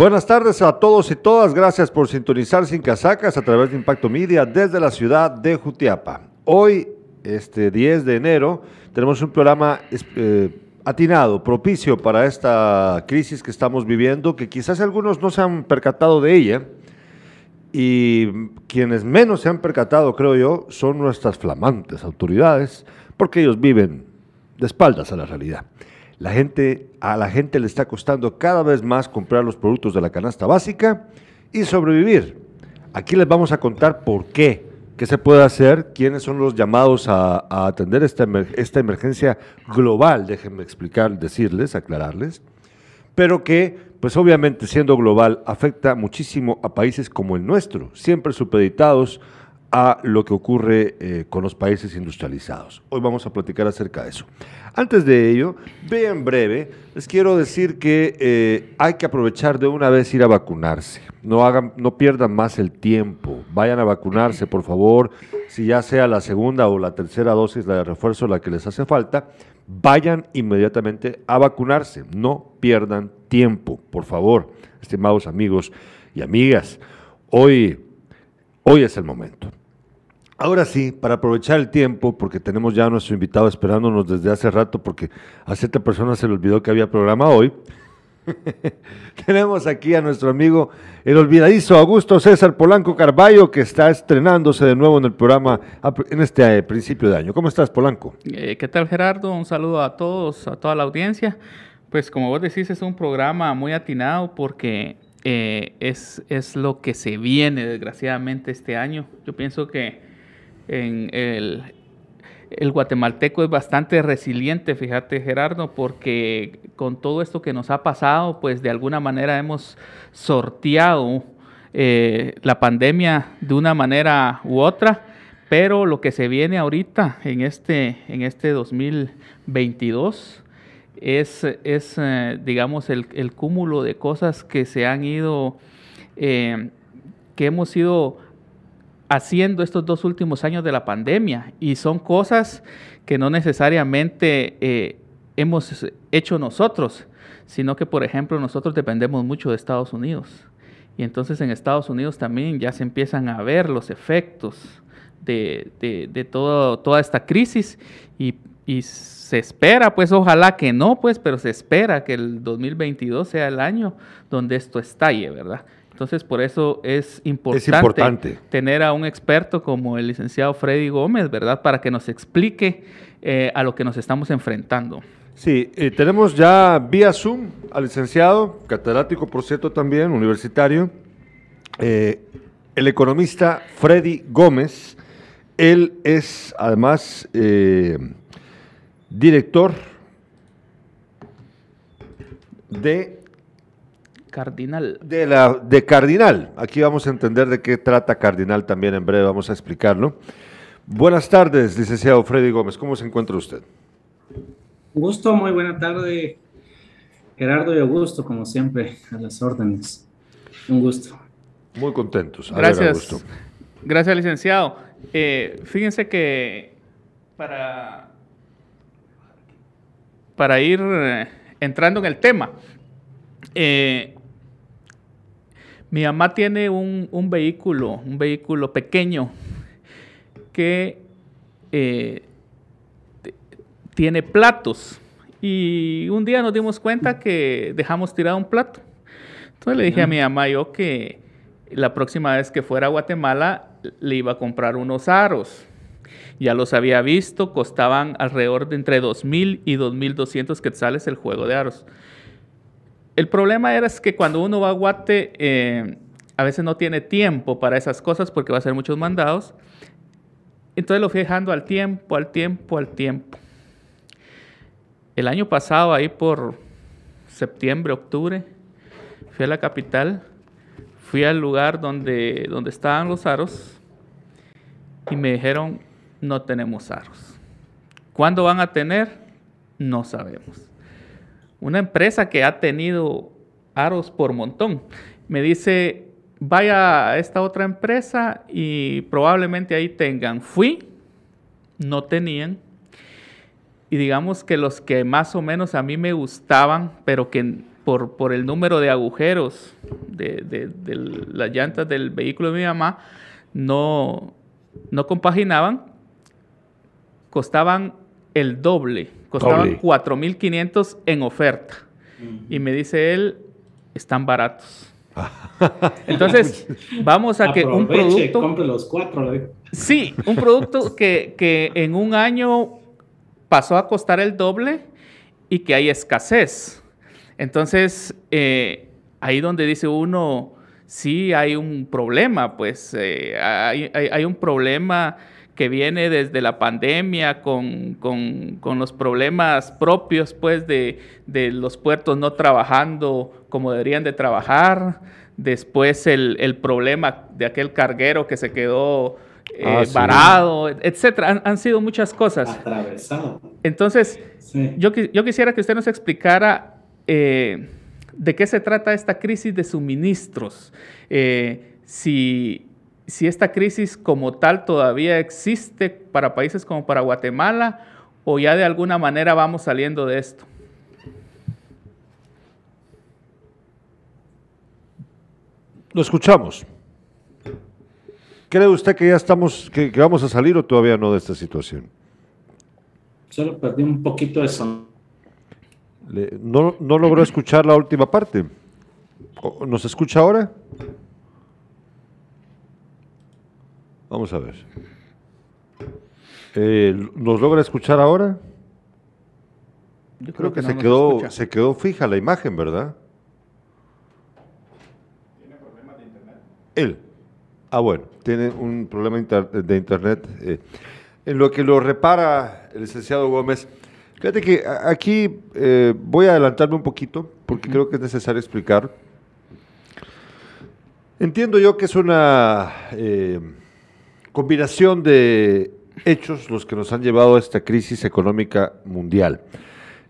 Buenas tardes a todos y todas. Gracias por sintonizar Sin Casacas a través de Impacto Media desde la ciudad de Jutiapa. Hoy, este 10 de enero, tenemos un programa eh, atinado, propicio para esta crisis que estamos viviendo, que quizás algunos no se han percatado de ella. Y quienes menos se han percatado, creo yo, son nuestras flamantes autoridades, porque ellos viven de espaldas a la realidad. La gente, a la gente le está costando cada vez más comprar los productos de la canasta básica y sobrevivir. Aquí les vamos a contar por qué, qué se puede hacer, quiénes son los llamados a, atender esta, esta emergencia global, déjenme explicar, decirles, aclararles, pero que, pues obviamente siendo global, afecta muchísimo a países como el nuestro, siempre supeditados a lo que ocurre eh, con los países industrializados. Hoy vamos a platicar acerca de eso. Antes de ello, bien breve, les quiero decir que eh, hay que aprovechar de una vez ir a vacunarse. No, hagan, no pierdan más el tiempo. Vayan a vacunarse, por favor. Si ya sea la segunda o la tercera dosis la de refuerzo la que les hace falta, vayan inmediatamente a vacunarse. No pierdan tiempo, por favor, estimados amigos y amigas. Hoy, hoy es el momento. Ahora sí, para aprovechar el tiempo, porque tenemos ya a nuestro invitado esperándonos desde hace rato, porque a cierta persona se le olvidó que había programa hoy, tenemos aquí a nuestro amigo, el olvidadizo Augusto César Polanco Carballo, que está estrenándose de nuevo en el programa en este eh, principio de año. ¿Cómo estás, Polanco? Eh, ¿Qué tal, Gerardo? Un saludo a todos, a toda la audiencia. Pues como vos decís, es un programa muy atinado porque eh, es, es lo que se viene, desgraciadamente, este año. Yo pienso que el, el guatemalteco es bastante resiliente, fíjate Gerardo, porque con todo esto que nos ha pasado, pues de alguna manera hemos sorteado eh, la pandemia de una manera u otra, pero lo que se viene ahorita en este, en este 2022 es, es eh, digamos, el, cúmulo de cosas que se han ido, eh, que hemos ido haciendo estos dos últimos años de la pandemia y son cosas que no necesariamente eh, hemos hecho nosotros, sino que, por ejemplo, nosotros dependemos mucho de Estados Unidos. Y entonces en Estados Unidos también ya se empiezan a ver los efectos de, de, toda esta crisis y, y, se espera, pues ojalá que no, pues, pero se espera que el 2022 sea el año donde esto estalle, ¿verdad? Entonces, por eso es importante, tener a un experto como el licenciado Freddy Gómez, ¿verdad? Para que nos explique eh, a lo que nos estamos enfrentando. Sí, eh, tenemos ya vía Zoom al licenciado, catedrático, por cierto, también, universitario, eh, el economista Freddy Gómez. Él es, además, director de Cardinal. De, la, de Cardinal. Aquí vamos a entender de qué trata Cardinal también en breve, vamos a explicarlo. Buenas tardes, licenciado Freddy Gómez. ¿Cómo se encuentra usted? Un gusto, muy buena tarde, Gerardo y Augusto, como siempre, a las órdenes. Un gusto. Muy contentos. Gracias. Gracias, licenciado. Eh, fíjense que para, para ir eh, entrando en el tema, eh, mi mamá tiene un, vehículo, un vehículo pequeño que eh, tiene platos. Y un día nos dimos cuenta que dejamos tirado un plato. Entonces le dije a mi mamá yo que la próxima vez que fuera a Guatemala le iba a comprar unos aros. Ya los había visto, costaban alrededor de entre 2.000 y 2.200 quetzales el juego de aros. El problema era que cuando uno va a Guate, eh, a veces no tiene tiempo para esas cosas porque va a hacer muchos mandados. Entonces lo fui dejando al tiempo, al tiempo, al tiempo. El año pasado, ahí por septiembre, octubre, fui a la capital, fui al lugar donde, donde estaban los aros y me dijeron, no tenemos aros. ¿Cuándo van a tener? No sabemos una empresa que ha tenido aros por montón. Me dice, vaya a esta otra empresa y probablemente ahí tengan. Fui, no tenían. Y digamos que los que más o menos a mí me gustaban, pero que por, por el número de agujeros de, de, las llantas del vehículo de mi mamá, no, no compaginaban, costaban el doble, costaban 4.500 en oferta. Y me dice él, están baratos. Entonces, vamos a que un producto... Compre los cuatro. Sí, un producto que, que en un año pasó a costar el doble y que hay escasez. Entonces, eh, ahí donde dice uno, sí hay un problema, pues eh, hay, un problema que viene desde la pandemia con, los problemas propios, pues, de, los puertos no trabajando como deberían de trabajar. Después el, problema de aquel carguero que se quedó eh, ah, varado, etcétera. Han, sido muchas cosas. Atravesado. Entonces, yo, yo quisiera que usted nos explicara eh, de qué se trata esta crisis de suministros. Eh, si, esta crisis como tal todavía existe para países como para Guatemala o ya de alguna manera vamos saliendo de esto. Lo escuchamos. ¿Cree usted que ya estamos, que, que, vamos a salir o todavía no de esta situación? Solo perdí un poquito de sonido no, no logró escuchar la última parte. ¿Nos escucha ahora? Vamos a ver. Eh, ¿Nos logra escuchar ahora? Yo creo, que, se, quedó, se quedó fija la imagen, ¿verdad? ¿Tiene problemas de internet? Él. Ah, bueno, tiene un problema de internet. Eh, en lo que lo repara el licenciado Gómez, Fíjate que aquí eh, voy a adelantarme un poquito porque creo que es necesario explicar. Entiendo yo que es una eh, combinación de hechos los que nos han llevado a esta crisis económica mundial.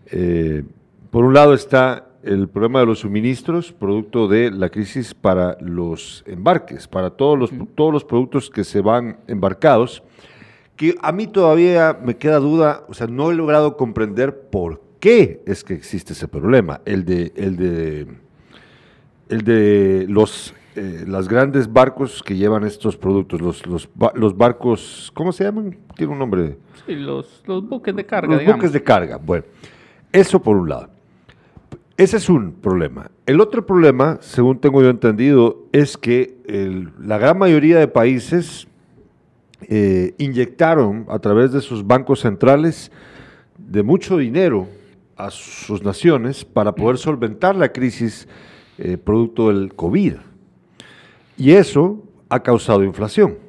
Eh, por un lado está el problema de los suministros, producto de la crisis para los embarques, para todos los, todos los productos que se van embarcados que a mí todavía me queda duda, o sea, no he logrado comprender por qué es que existe ese problema, el de, el de, el de los, eh, las grandes barcos que llevan estos productos, los, los, los, barcos, ¿cómo se llaman? Tiene un nombre. Sí, los, los buques de carga. Los buques de carga, bueno, eso por un lado. Ese es un problema. El otro problema, según tengo yo entendido, es que la gran mayoría de países eh, inyectaron a través de sus bancos centrales de mucho dinero a sus naciones para poder solventar la crisis eh, producto del COVID. Y eso ha causado inflación.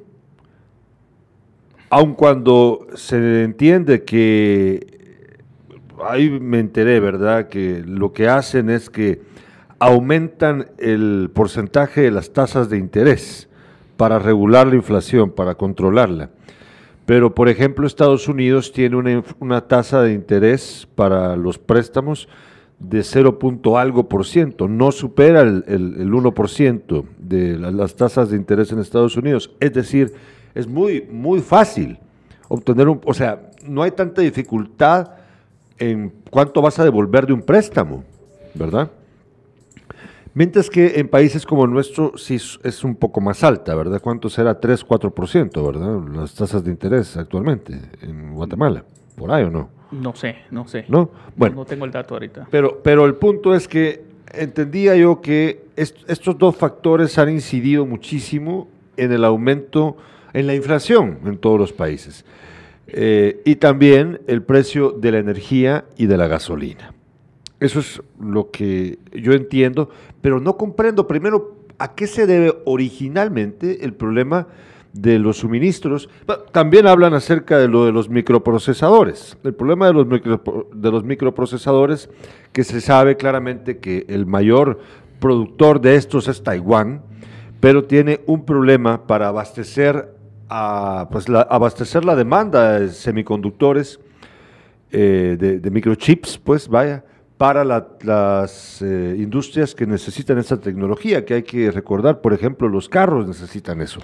Aun cuando se entiende que, ahí me enteré, ¿verdad?, que lo que hacen es que aumentan el porcentaje de las tasas de interés para regular la inflación, para controlarla. Pero, por ejemplo, Estados Unidos tiene una, tasa de interés para los préstamos de 0. algo por ciento, no supera el, el, 1% de las tasas de interés en Estados Unidos. Es decir, es muy, muy fácil obtener un, o sea, no hay tanta dificultad en cuánto vas a devolver de un préstamo, ¿verdad? Mientras que en países como el nuestro sí es un poco más alta, ¿verdad? ¿Cuánto será? 3, 4%, ¿verdad? Las tasas de interés actualmente en Guatemala. ¿Por ahí o no? No sé, no sé. ¿No? Bueno. No tengo el dato ahorita. Pero, pero el punto es que entendía yo que estos dos factores han incidido muchísimo en el aumento, en la inflación en todos los países. Eh, y también el precio de la energía y de la gasolina. Eso es lo que yo entiendo, pero no comprendo primero a qué se debe originalmente el problema de los suministros. También hablan acerca de lo de los microprocesadores. El problema de los, de los microprocesadores, que se sabe claramente que el mayor productor de estos es Taiwán, pero tiene un problema para abastecer, a, pues la, abastecer la demanda de semiconductores, eh, de, de microchips, pues vaya, para las eh, industrias que necesitan esa tecnología, que hay que recordar, por ejemplo, los carros necesitan eso,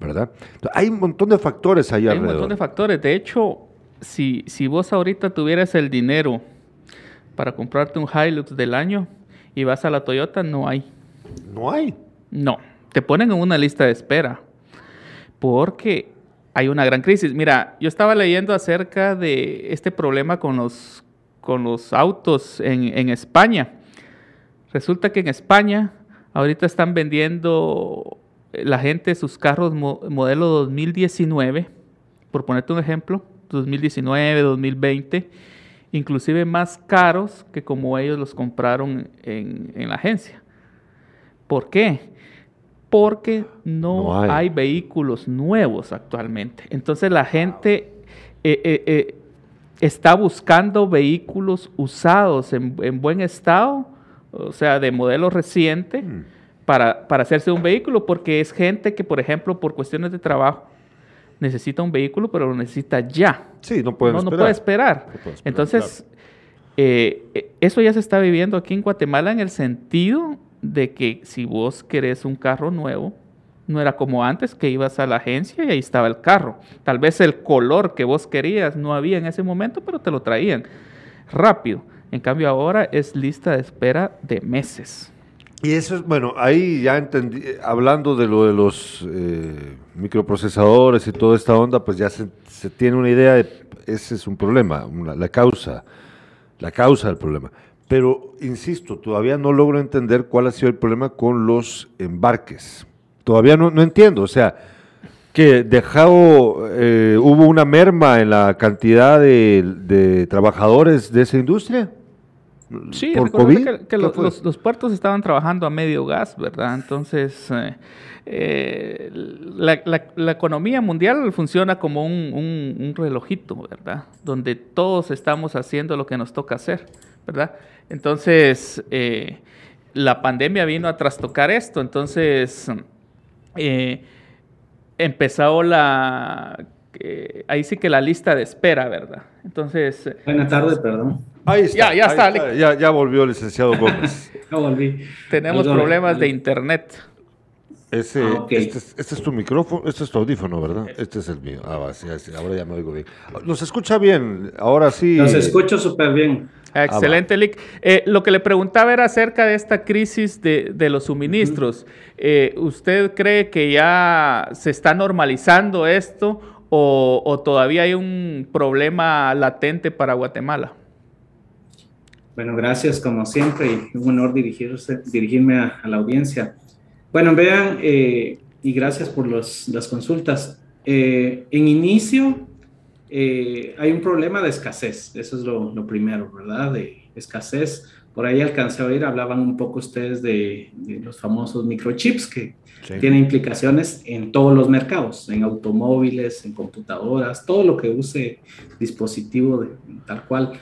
¿verdad? hay un montón de factores ahí alrededor. Hay un montón de factores. De hecho, si, si vos ahorita tuvieras el dinero para comprarte un Hilux del año y vas a la Toyota, no hay. No hay. No, te ponen en una lista de espera porque hay una gran crisis. Mira, yo estaba leyendo acerca de este problema con los, con los autos en, España. Resulta que en España ahorita están vendiendo la gente sus carros modelo 2019, por ponerte un ejemplo, 2019, 2020, inclusive más caros que como ellos los compraron en, en la agencia. ¿Por qué? porque no, hay. vehículos nuevos actualmente. Entonces la gente eh, eh, eh, está buscando vehículos usados en, buen estado, o sea, de modelo reciente, mm. Para, hacerse un vehículo, porque es gente que, por ejemplo, por cuestiones de trabajo, necesita un vehículo, pero lo necesita ya. Sí, no puede esperar. No puede esperar. Entonces, eso ya se está viviendo aquí en Guatemala en el sentido de que si vos querés un carro nuevo, no era como antes que ibas a la agencia y ahí estaba el carro. Tal vez el color que vos querías no había en ese momento, pero te lo traían rápido. En cambio ahora es lista de espera de meses. Y eso es, bueno, ahí ya entendí, hablando de lo de los eh, microprocesadores y toda esta onda, pues ya se, tiene una idea de, ese es un problema, la causa, la causa del problema. Pero, insisto, todavía no logro entender cuál ha sido el problema con los embarques. Todavía no, entiendo, o sea, que dejado, eh, hubo una merma en la cantidad de, trabajadores de esa industria. Sí, por COVID? que, los, puertos estaban trabajando a medio gas, ¿verdad? Entonces, eh, eh, la, economía mundial funciona como un, un relojito, ¿verdad? Donde todos estamos haciendo lo que nos toca hacer, ¿verdad? Entonces, eh, la pandemia vino a trastocar esto. Entonces, empezó la... ahí sí que la lista de espera, ¿verdad? Entonces... Buenas tardes, perdón. Ahí está. Ya, está. Ya, ya, volvió el licenciado Gómez. no volví. Tenemos problemas de internet. Ese, ah, este, este, es tu micrófono, este es tu audífono, ¿verdad? Este es el mío. Ah, va, sí, ahora ya me oigo bien. ¿Nos escucha bien? Ahora sí. Nos escucho súper bien. Ah, excelente, Lick. Eh, lo que le preguntaba era acerca de esta crisis de, los suministros. Eh, ¿Usted cree que ya se está normalizando esto o, todavía hay un problema latente para Guatemala? Bueno, gracias como siempre y un honor dirigirme a, la audiencia. Bueno, vean, eh, y gracias por las consultas. en inicio, eh, hay un problema de escasez, eso es lo, primero, ¿verdad? De escasez. Por ahí alcancé a oír, hablaban un poco ustedes de, los famosos microchips que tienen implicaciones en todos los mercados, en automóviles, en computadoras, todo lo que use dispositivo de, tal cual.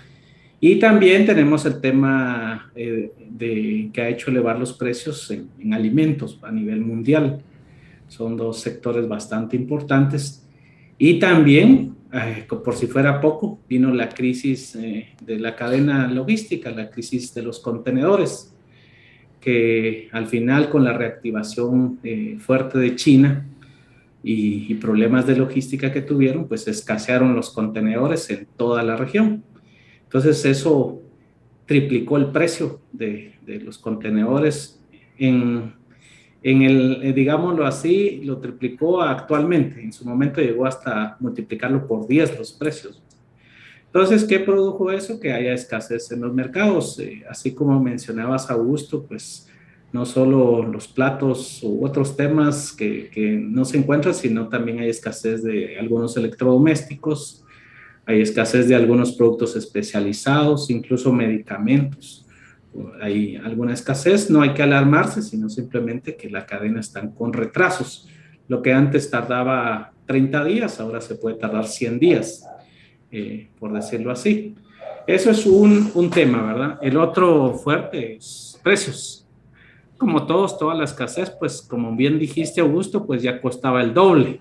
Y también tenemos el tema eh, de, que ha hecho elevar los precios en, en alimentos a nivel mundial. Son dos sectores bastante importantes. Y también por si fuera poco, vino la crisis eh, de la cadena logística, la crisis de los contenedores, que al final con la reactivación eh, fuerte de China y, problemas de logística que tuvieron, pues escasearon los contenedores en toda la región. Entonces eso triplicó el precio de, de los contenedores en en el, eh, digámoslo así, lo triplicó actualmente. En su momento llegó hasta multiplicarlo por 10 los precios. Entonces, ¿qué produjo eso? Que haya escasez en los mercados. Eh, así como mencionabas, Augusto, pues no solo los platos u otros temas que, que no se encuentran, sino también hay escasez de algunos electrodomésticos, hay escasez de algunos productos especializados, incluso medicamentos hay alguna escasez, no hay que alarmarse, sino simplemente que la cadena está con retrasos. Lo que antes tardaba 30 días, ahora se puede tardar 100 días, eh, por decirlo así. Eso es un, un, tema, ¿verdad? El otro fuerte es precios. Como todos, toda la escasez, pues como bien dijiste, Augusto, pues ya costaba el doble.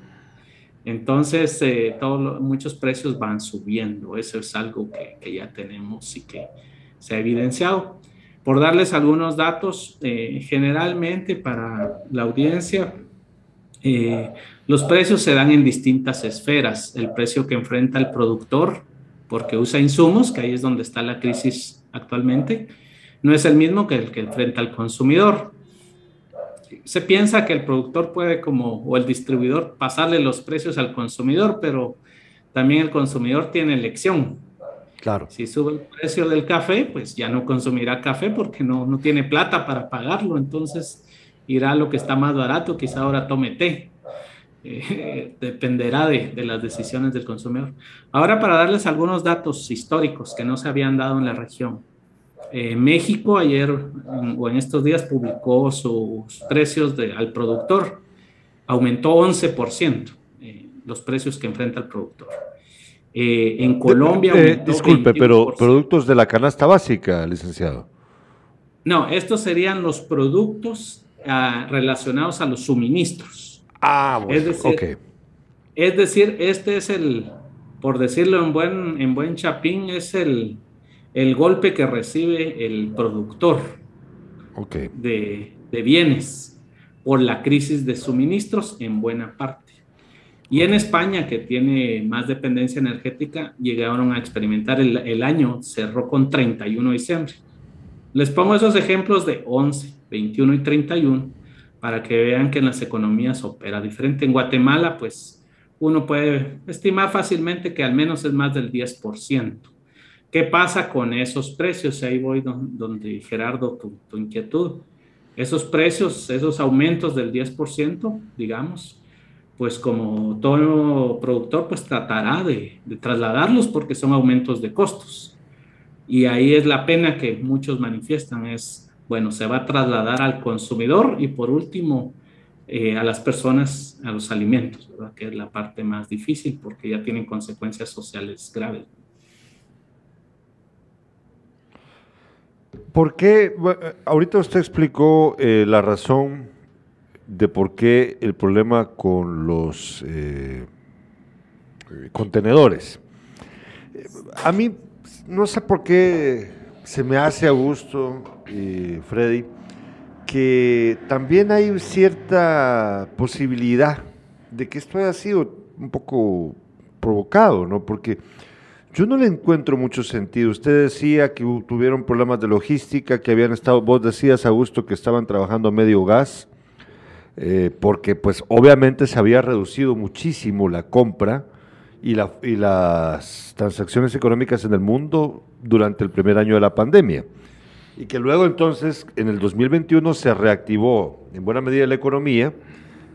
Entonces, eh, muchos precios van subiendo. Eso es algo que, que ya tenemos y que se ha evidenciado. Por darles algunos datos, eh, generalmente para la audiencia, eh, los precios se dan en distintas esferas. El precio que enfrenta el productor porque usa insumos, que ahí es donde está la crisis actualmente. no es el mismo que el que enfrenta al consumidor. Se piensa que el productor puede como, o el distribuidor, pasarle los precios al consumidor, pero también el consumidor tiene elección. Si sube el precio del café, pues ya no consumirá café porque no, no tiene plata para pagarlo, entonces irá a lo que está más barato, quizá ahora tome té. Eh, dependerá de, de, las decisiones del consumidor. Ahora para darles algunos datos históricos que no se habían dado en la región. Eh, México ayer o en estos días publicó sus precios al productor. Aumentó 11% eh, los precios que enfrenta el productor. Eh, en Colombia. Eh, disculpe, pero productos de la canasta básica, licenciado. No, estos serían los productos uh, relacionados a los suministros. Ah, bueno, es decir, es decir, este es el, por decirlo en buen, en buen chapín, es el, el golpe que recibe el productor okay. de, de bienes por la crisis de suministros en buena parte. Y en España, que tiene más dependencia energética, llegaron a experimentar el, el, año, cerró con 31 de diciembre. Les pongo esos ejemplos de 11, 21 y 31 para que vean que en las economías opera diferente. En Guatemala, pues uno puede estimar fácilmente que al menos es más del 10%. ¿Qué pasa con esos precios? Ahí voy donde, Gerardo, tu, tu inquietud. Esos precios, esos aumentos del 10%, digamos, pues como todo productor, pues tratará de, trasladarlos porque son aumentos de costos. Y ahí es la pena que muchos manifiestan, es, bueno, se va a trasladar al consumidor y por último eh, a las personas, a los alimentos, ¿verdad? que es la parte más difícil porque ya tienen consecuencias sociales graves. ¿Por qué? Ahorita usted explicó eh, la razón de por qué el problema con los eh, contenedores. A mí no sé por qué se me hace a gusto, eh, Freddy, que también hay cierta posibilidad de que esto haya sido un poco provocado, ¿no? Porque yo no le encuentro mucho sentido. Usted decía que tuvieron problemas de logística, que habían estado, vos decías, Augusto, que estaban trabajando a medio gas. Eh, porque pues obviamente se había reducido muchísimo la compra y, la, y, las transacciones económicas en el mundo durante el primer año de la pandemia. Y que luego entonces en el 2021 se reactivó en buena medida la economía.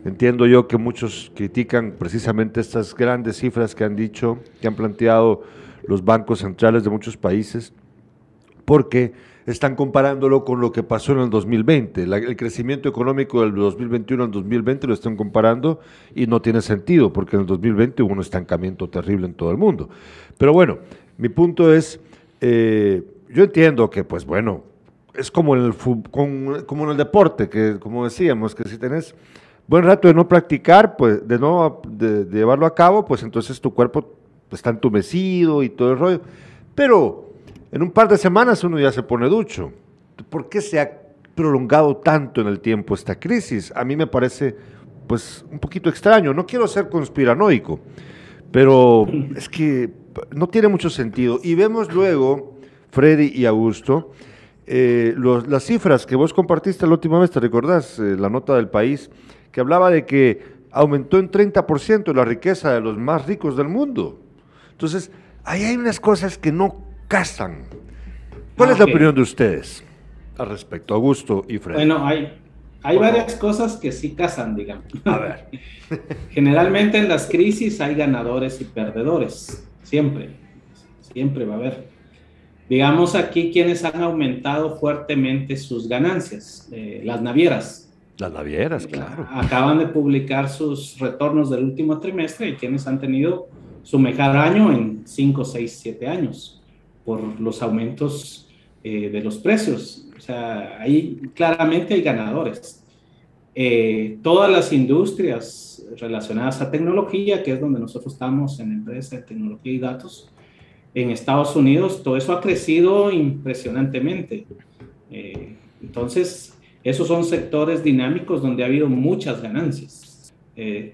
Entiendo yo que muchos critican precisamente estas grandes cifras que han dicho, que han planteado los bancos centrales de muchos países, porque están comparándolo con lo que pasó en el 2020. el crecimiento económico del 2021 al 2020 lo están comparando y no tiene sentido, porque en el 2020 hubo un estancamiento terrible en todo el mundo. Pero bueno, mi punto es, eh, yo entiendo que, pues bueno, es como en, el, como en el deporte, que como decíamos, que si tenés buen rato de no practicar, pues de no de llevarlo a cabo, pues entonces tu cuerpo está entumecido y todo el rollo. Pero en un par de semanas uno ya se pone ducho. ¿Por qué se ha prolongado tanto en el tiempo esta crisis? A mí me parece pues un poquito extraño. No quiero ser conspiranoico, pero es que no tiene mucho sentido. Y vemos luego, Freddy y Augusto, eh, los, las cifras que vos compartiste la última vez, ¿te recordás? Eh, la nota del país, que hablaba de que aumentó en 30% la riqueza de los más ricos del mundo. Entonces, ahí hay unas cosas que no casan. ¿Cuál es la opinión de ustedes al respecto, Augusto y Fred? Bueno, hay, hay varias cosas que sí casan, digamos. A ver. Generalmente en las crisis hay ganadores y perdedores, siempre, siempre va a haber. Digamos aquí quienes han aumentado fuertemente sus ganancias, eh, las navieras. Las navieras, claro. Acaban de publicar sus retornos del último trimestre y quienes han tenido su mejor año en 5, 6, 7 años por los aumentos eh, de los precios. O sea, ahí claramente hay ganadores. Eh, todas las industrias relacionadas a tecnología, que es donde nosotros estamos en empresa de tecnología y datos, en Estados Unidos, todo eso ha crecido impresionantemente. Eh, entonces, esos son sectores dinámicos donde ha habido muchas ganancias.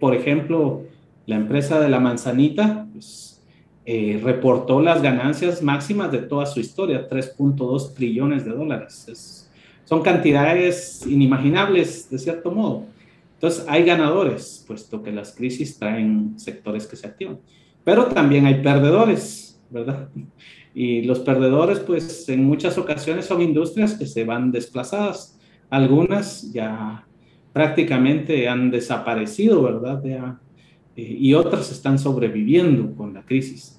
por ejemplo, la empresa de la manzanita, pues, eh, reportó las ganancias máximas de toda su historia, 3.2 trillones de dólares. son cantidades inimaginables, de cierto modo. Entonces, hay ganadores, puesto que las crisis traen sectores que se activan. Pero también hay perdedores, ¿verdad? Y los perdedores, pues en muchas ocasiones son industrias que se van desplazadas. Algunas ya prácticamente han desaparecido, ¿verdad? Ya, eh, y otras están sobreviviendo con la crisis.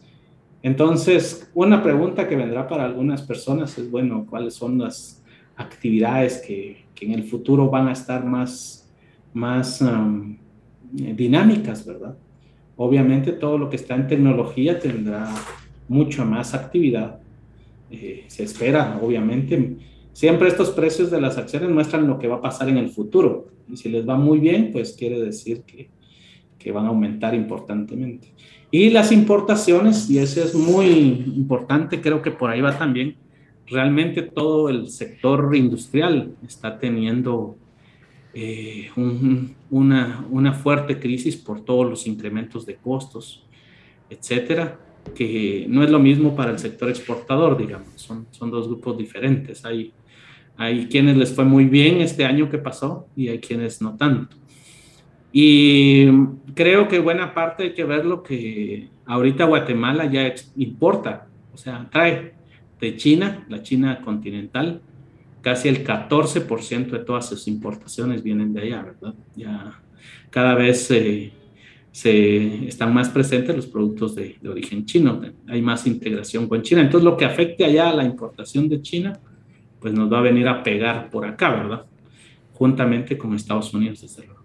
Entonces, una pregunta que vendrá para algunas personas es, bueno, ¿cuáles son las actividades que, en el futuro van a estar más, más dinámicas, ¿verdad? Obviamente todo lo que está en tecnología tendrá mucha más actividad. Eh, se espera, obviamente. Siempre estos precios de las acciones muestran lo que va a pasar en el futuro. Y si les va muy bien, pues quiere decir que, que van a aumentar importantemente. Y las importaciones, y eso es muy importante, creo que por ahí va también. Realmente todo el sector industrial está teniendo eh, una, una fuerte crisis por todos los incrementos de costos, etcétera que no es lo mismo para el sector exportador, digamos, son, son dos grupos diferentes. Hay, hay quienes les fue muy bien este año que pasó y hay quienes no tanto. Y creo que buena parte hay que ver lo que ahorita Guatemala ya importa, o sea, trae de China, la China continental, casi el 14% de todas sus importaciones vienen de allá, ¿verdad? Ya cada vez eh, se están más presentes los productos de, origen chino, hay más integración con China. Entonces, lo que afecte allá a la importación de China, pues nos va a venir a pegar por acá, ¿verdad? Juntamente con Estados Unidos, desde luego.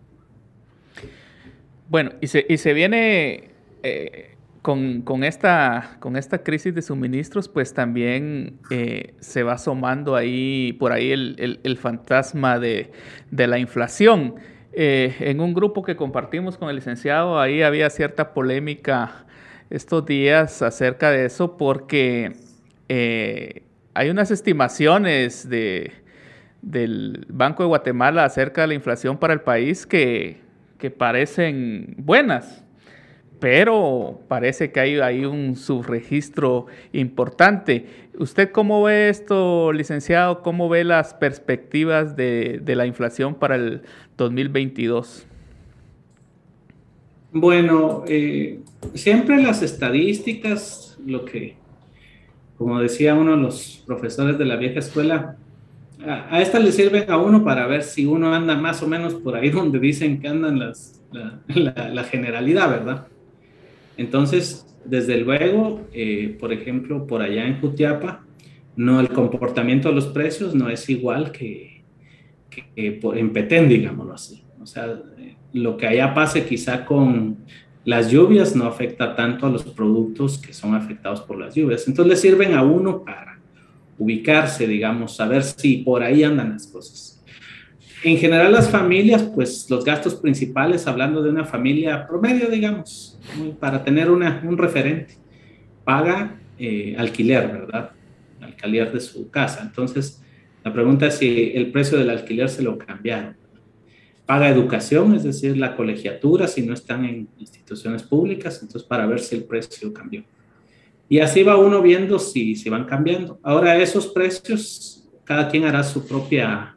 Bueno, y se, y se viene eh, con, con, esta, con esta crisis de suministros, pues también eh, se va asomando ahí, por ahí el, el, fantasma de, de la inflación. Eh, en un grupo que compartimos con el licenciado, ahí había cierta polémica estos días acerca de eso porque hay unas estimaciones de, del Banco de Guatemala acerca de la inflación para el país que, que parecen buenas pero parece que hay, un subregistro importante. ¿Usted cómo ve esto, licenciado? ¿Cómo ve las perspectivas de, de la inflación para el 2022? Bueno, eh, siempre las estadísticas, lo que, como decía uno de los profesores de la vieja escuela, a, estas le sirven a uno para ver si uno anda más o menos por ahí donde dicen que andan las, la, la generalidad, ¿verdad? Entonces, desde luego, eh, por ejemplo, por allá en Jutiapa, no el comportamiento de los precios no es igual que, en Petén, digámoslo así. O sea, lo que allá pase quizá con las lluvias no afecta tanto a los productos que son afectados por las lluvias. Entonces le sirven a uno para ubicarse, digamos, saber si por ahí andan las cosas. En general las familias, pues los gastos principales, hablando de una familia promedio, digamos, para tener una, un referente, paga eh, alquiler, ¿verdad? Alquiler de su casa. Entonces, la pregunta es si el precio del alquiler se lo cambiaron. Paga educación, es decir, la colegiatura, si no están en instituciones públicas, entonces para ver si el precio cambió. Y así va uno viendo si, si van cambiando. Ahora, esos precios, cada quien hará su propia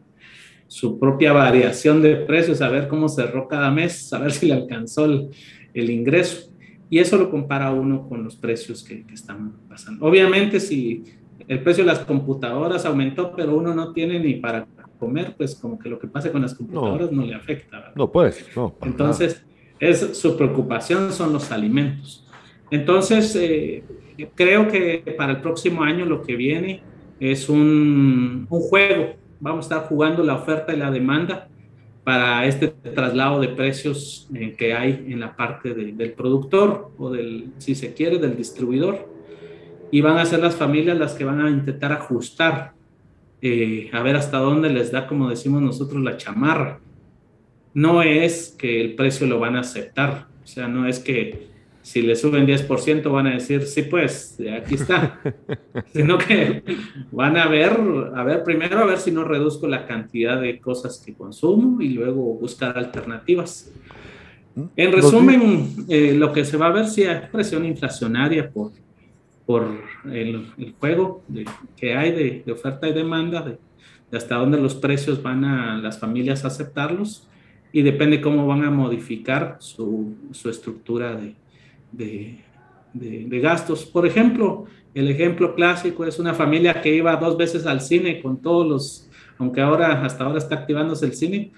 su propia variación de precios, a ver cómo cerró cada mes, a ver si le alcanzó el, ingreso. Y eso lo compara uno con los precios que, están pasando. Obviamente, si el precio de las computadoras aumentó, pero uno no tiene ni para comer, pues como que lo que pase con las computadoras no, le afecta. No, pues, no. Entonces, es, su preocupación son los alimentos. Entonces, eh, creo que para el próximo año lo que viene es un, un juego vamos a estar jugando la oferta y la demanda para este traslado de precios eh, que hay en la parte del productor o del, si se quiere, del distribuidor. Y van a ser las familias las que van a intentar ajustar, eh, a ver hasta dónde les da, como decimos nosotros, la chamarra. No es que el precio lo van a aceptar, o sea, no es que si le suben 10% van a decir, sí, pues, aquí está. Sino que van a ver, a ver, primero a ver si no reduzco la cantidad de cosas que consumo y luego buscar alternativas. En resumen, eh, lo que se va a ver si hay presión inflacionaria por, por el, juego que hay de, oferta y demanda, de, hasta dónde los precios van a las familias a aceptarlos y depende cómo van a modificar su, su estructura de, de, gastos. Por ejemplo, el ejemplo clásico es una familia que iba dos veces al cine con todos los, aunque ahora hasta ahora está activándose el cine,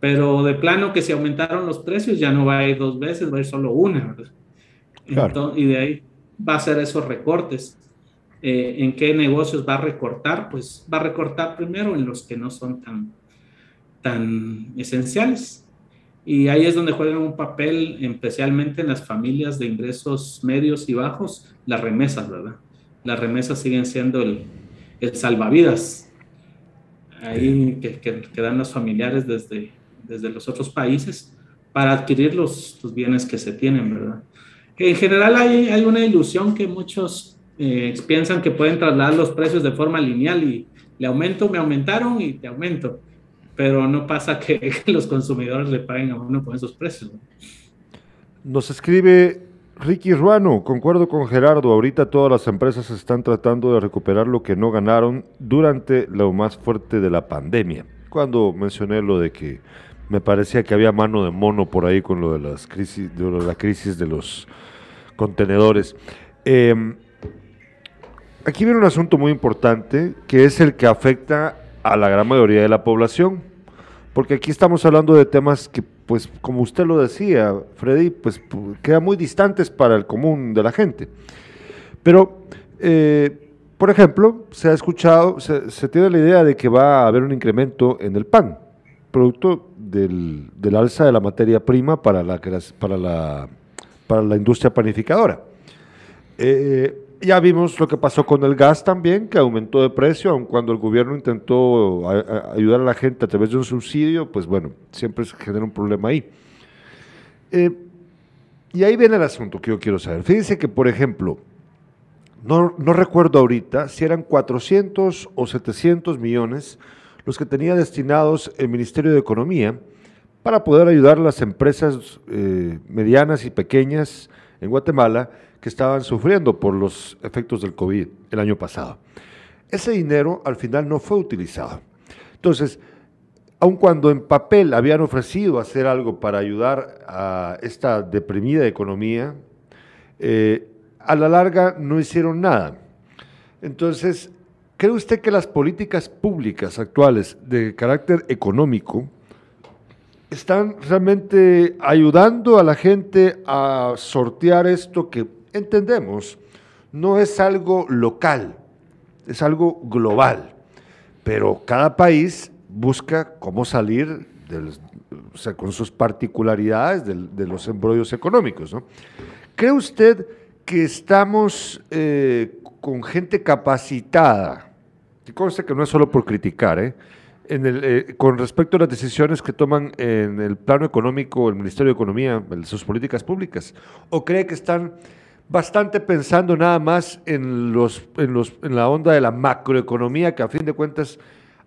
pero de plano que si aumentaron los precios ya no va a ir dos veces, va a ir solo una, y de ahí va a ser esos recortes. Eh, ¿En qué negocios va a recortar? Pues va a recortar primero en los que no son tan, tan esenciales. Y ahí es donde juegan un papel, especialmente en las familias de ingresos medios y bajos, las remesas, ¿verdad? Las remesas siguen siendo el, el salvavidas. Ahí que, que, dan los familiares desde, desde los otros países para adquirir los, los bienes que se tienen, ¿verdad? En general hay, hay una ilusión que muchos eh, piensan que pueden trasladar los precios de forma lineal y le aumento, me aumentaron y te aumento, pero no pasa que, los consumidores le paguen a uno con esos precios. Nos escribe Ricky Ruano, concuerdo con Gerardo, ahorita todas las empresas están tratando de recuperar lo que no ganaron durante lo más fuerte de la pandemia. Cuando mencioné lo de que me parecía que había mano de mono por ahí con lo de las crisis, de la crisis de los contenedores. Em, aquí viene un asunto muy importante que es el que afecta a la gran mayoría de la población, porque aquí estamos hablando de temas que, pues, como usted lo decía, Freddy, pues quedan muy distantes para el común de la gente. Pero, eh, por ejemplo, se ha escuchado, se, tiene la idea de que va a haber un incremento en el pan, producto del, del alza de la materia prima para la, para la para la industria panificadora. Eh, ya vimos lo que pasó con el gas también, que aumentó de precio, aun cuando el gobierno intentó ayudar a la gente a través de un subsidio, pues bueno, siempre se genera un problema ahí. Eh, y ahí viene el asunto que yo quiero saber. Fíjense que, por ejemplo, no, no, recuerdo ahorita si eran 400 o 700 millones los que tenía destinados el Ministerio de Economía para poder ayudar a las empresas eh, medianas y pequeñas en Guatemala que estaban sufriendo por los efectos del COVID el año pasado. Ese dinero al final no fue utilizado. Entonces, aun cuando en papel habían ofrecido hacer algo para ayudar a esta deprimida economía, eh, a la larga no hicieron nada. Entonces, ¿cree usted que las políticas públicas actuales de carácter económico están realmente ayudando a la gente a sortear esto que entendemos no es algo local, es algo global, pero cada país busca cómo salir con sus particularidades de, los embrollos económicos. ¿Cree usted que estamos eh, con gente capacitada? Y conste que no es solo por criticar, ¿eh? Eh, con respecto a las decisiones que toman en el plano económico el Ministerio de Economía, sus políticas públicas? ¿O cree que están bastante pensando nada más en, los, en, los, en la onda de la macroeconomía, que a fin de cuentas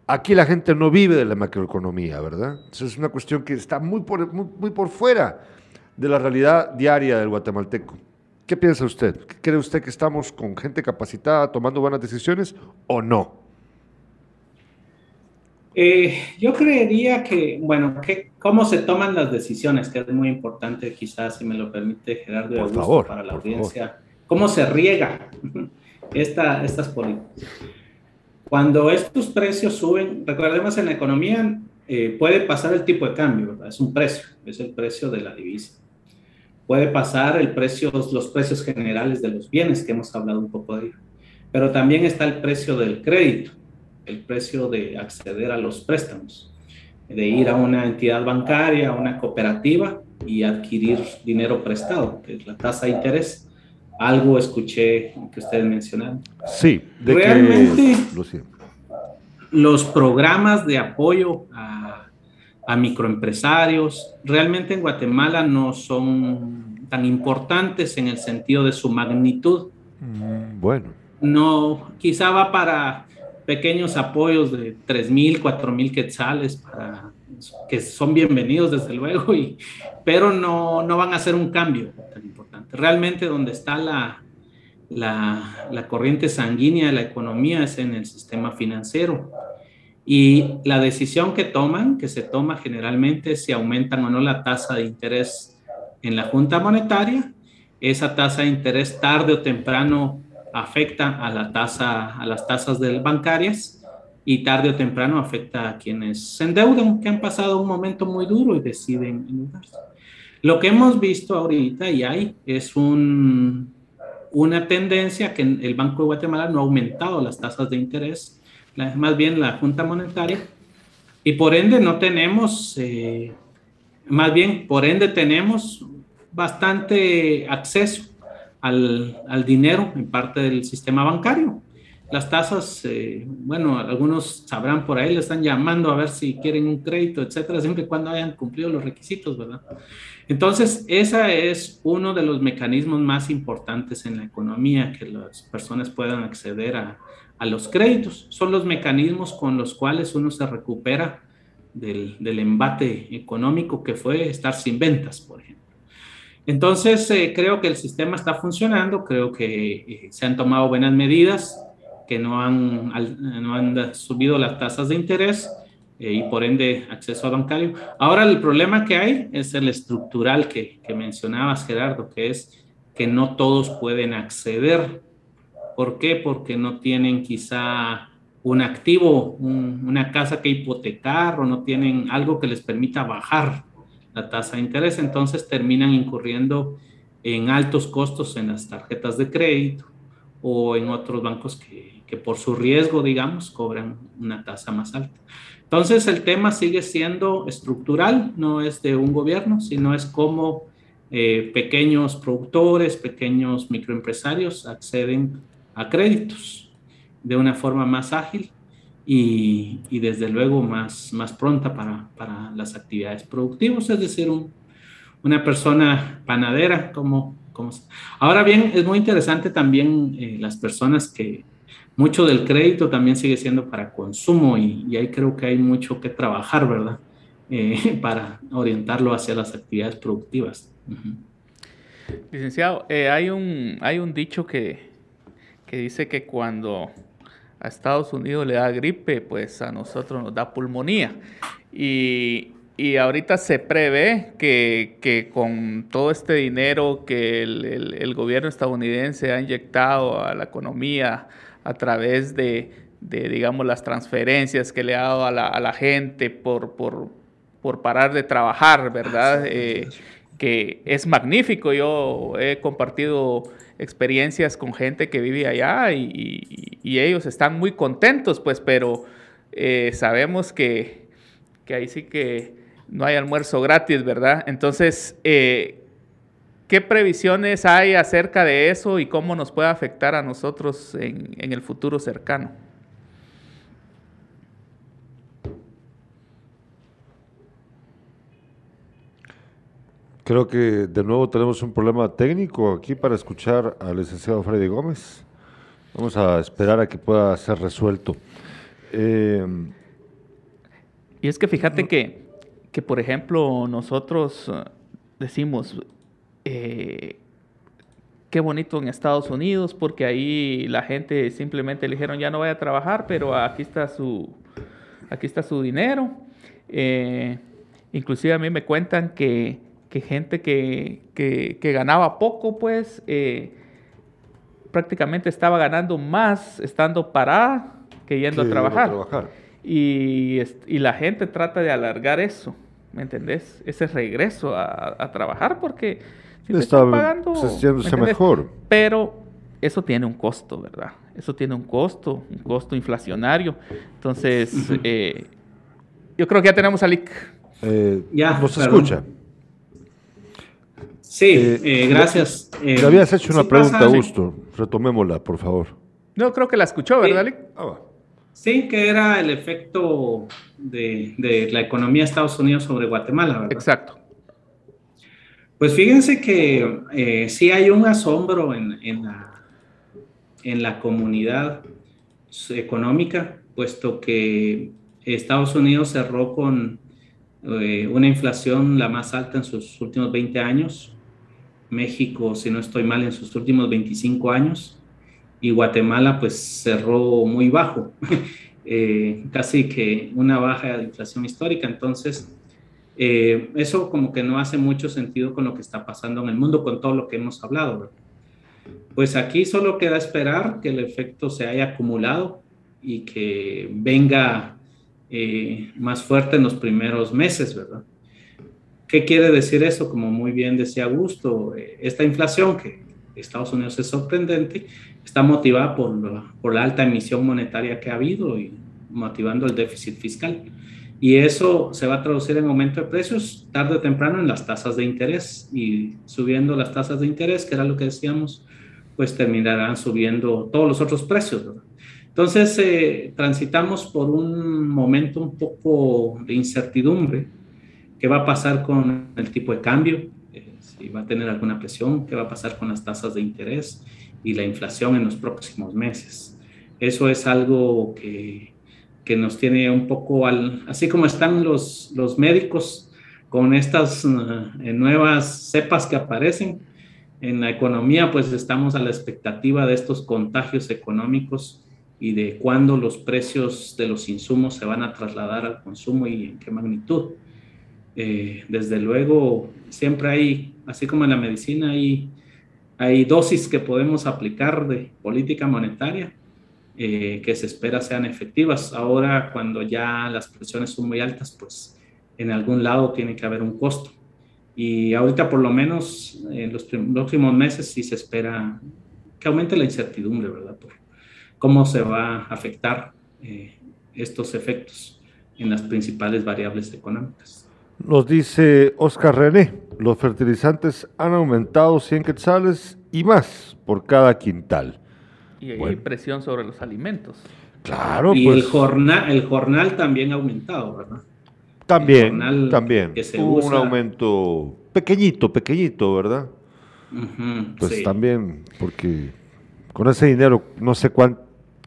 aquí la gente no vive de la macroeconomía, ¿verdad? es una cuestión que está muy por, muy por fuera de la realidad diaria del guatemalteco. ¿Qué piensa usted? ¿Cree usted que estamos con gente capacitada tomando buenas decisiones o no? Eh, yo creería que, bueno, que, cómo se toman las decisiones, que es muy importante, quizás, si me lo permite Gerardo, por favor, para la audiencia. Cómo se riega esta, estas políticas. Cuando estos precios suben, recordemos en la economía, eh, puede pasar el tipo de cambio, ¿verdad? es un precio, es el precio de la divisa. Puede pasar el precio, los precios generales de los bienes, que hemos hablado un poco de ello. Pero también está el precio del crédito el precio de acceder a los préstamos, de ir a una entidad bancaria, a una cooperativa y adquirir dinero prestado, que es la tasa de interés. Algo escuché que ustedes mencionaron. Sí, de realmente los programas de apoyo a, a microempresarios realmente en Guatemala no son tan importantes en el sentido de su magnitud. Bueno. No, quizá va para pequeños apoyos de 3 mil, 4 mil quetzales para que son bienvenidos desde luego, y, pero no, no van a hacer un cambio tan importante. Realmente donde está la, la, la corriente sanguínea de la economía es en el sistema financiero. Y la decisión que toman, que se toma generalmente si aumentan o no la tasa de interés en la Junta Monetaria, esa tasa de interés tarde o temprano afecta a, las tasas del bancarias y tarde o temprano afecta a quienes se endeudan, que han pasado un momento muy duro y deciden endeudarse. Lo que hemos visto ahorita y hay es un, una tendencia que el Banco de Guatemala no ha aumentado las tasas de interés, más bien la Junta Monetaria, y por ende no tenemos, eh, más bien por ende tenemos bastante acceso al, al, dinero en parte del sistema bancario. Las tasas, eh, bueno, algunos sabrán por ahí, le están llamando a ver si quieren un crédito, etcétera, siempre y cuando hayan cumplido los requisitos, ¿verdad? Entonces, ese es uno de los mecanismos más importantes en la economía, que las personas puedan acceder a, a los créditos. Son los mecanismos con los cuales uno se recupera del, del embate económico que fue estar sin ventas, por ejemplo. Entonces, eh, creo que el sistema está funcionando, creo que eh, se han tomado buenas medidas, que no han, no han subido las tasas de interés eh, y por ende acceso a bancario. Ahora, el problema que hay es el estructural que, que mencionabas, Gerardo, que es que no todos pueden acceder. ¿Por qué? Porque no tienen quizá un activo, una casa que hipotecar o no tienen algo que les permita bajar la tasa de interés, entonces terminan incurriendo en altos costos en las tarjetas de crédito o en otros bancos que, que por su riesgo, digamos, cobran una tasa más alta. Entonces el tema sigue siendo estructural, no es de un gobierno, sino es cómo eh, pequeños productores, pequeños microempresarios acceden a créditos de una forma más ágil y, y desde luego más, más pronta para, para, las actividades productivas, es decir, un, una persona panadera como, como... Ahora bien, es muy interesante también eh, las personas que mucho del crédito también sigue siendo para consumo y, y ahí creo que hay mucho que trabajar, ¿verdad? Eh, para orientarlo hacia las actividades productivas. Licenciado, eh, hay, un, hay un dicho que, que dice que cuando a Estados Unidos le da gripe, pues a nosotros nos da pulmonía. Y, y ahorita se prevé que, que, con todo este dinero que el, el, el, gobierno estadounidense ha inyectado a la economía a través de, de digamos, las transferencias que le ha dado a la, a la gente por, por, por, parar de trabajar, ¿verdad? Eh, que es magnífico. Yo he compartido experiencias con gente que vive allá y, ellos están muy contentos, pues, pero eh, sabemos que, que, ahí sí que no hay almuerzo gratis, ¿verdad? Entonces, eh, ¿qué previsiones hay acerca de eso y cómo nos puede afectar a nosotros en, en el futuro cercano? Creo que de nuevo tenemos un problema técnico aquí para escuchar al licenciado Freddy Gómez. Vamos a esperar a que pueda ser resuelto. Eh, y es que fíjate que, que, por ejemplo, nosotros decimos, eh, qué bonito en Estados Unidos, porque ahí la gente simplemente le dijeron, ya no vaya a trabajar, pero aquí está su, aquí está su dinero. Eh, inclusive a mí me cuentan que que gente que, que, que ganaba poco, pues eh, prácticamente estaba ganando más estando parada que yendo que a trabajar. A trabajar. Y, y, la gente trata de alargar eso, ¿me entendés? Ese regreso a, a trabajar porque si te está pagando, sintiéndose mejor. Pero eso tiene un costo, ¿verdad? Eso tiene un costo, un costo inflacionario. Entonces, eh, yo creo que ya tenemos a Lick. Eh, ya, nos perdón. escucha. Sí, eh, eh, gracias. Le, le, habías hecho una sí pregunta, Augusto. Retomémosla, por favor. No, creo que la escuchó, ¿verdad, sí. Ah, sí, que era el efecto de, de, la economía de Estados Unidos sobre Guatemala, ¿verdad? Exacto. Pues fíjense que eh, sí hay un asombro en, en, la, en la comunidad económica, puesto que Estados Unidos cerró con eh, una inflación la más alta en sus últimos 20 años, México, si no estoy mal, en sus últimos 25 años, y Guatemala pues cerró muy bajo, eh, casi que una baja de inflación histórica. Entonces, eh, eso como que no hace mucho sentido con lo que está pasando en el mundo, con todo lo que hemos hablado. Pues aquí solo queda esperar que el efecto se haya acumulado y que venga eh, más fuerte en los primeros meses, ¿verdad? ¿Qué quiere decir eso? Como muy bien decía Augusto, esta inflación que Estados Unidos es sorprendente, está motivada por la, por la alta emisión monetaria que ha habido y motivando el déficit fiscal. Y eso se va a traducir en aumento de precios tarde o temprano en las tasas de interés. Y subiendo las tasas de interés, que era lo que decíamos, pues terminarán subiendo todos los otros precios. Entonces, eh, transitamos por un momento un poco de incertidumbre. ¿Qué va a pasar con el tipo de cambio? Eh, si va a tener alguna presión. ¿Qué va a pasar con las tasas de interés y la inflación en los próximos meses? Eso es algo que que nos tiene un poco al, así como están los, los médicos con estas eh, nuevas cepas que aparecen en la economía, pues estamos a la expectativa de estos contagios económicos y de cuándo los precios de los insumos se van a trasladar al consumo y en qué magnitud. Eh, desde luego, siempre hay, así como en la medicina, hay, hay dosis que podemos aplicar de política monetaria eh, que se espera sean efectivas. Ahora, cuando ya las presiones son muy altas, pues en algún lado tiene que haber un costo. Y ahorita, por lo menos, en los próximos meses sí se espera que aumente la incertidumbre, ¿verdad? Por cómo se va a afectar eh, estos efectos en las principales variables económicas. Nos dice Oscar René, los fertilizantes han aumentado 100 quetzales y más por cada quintal. Y hay presión sobre los alimentos. Claro, y el, pues. jornal, el jornal también ha aumentado, ¿verdad? También, también. Hubo un aumento pequeñito, pequeñito, ¿verdad? pues también, porque con ese dinero no sé cuán,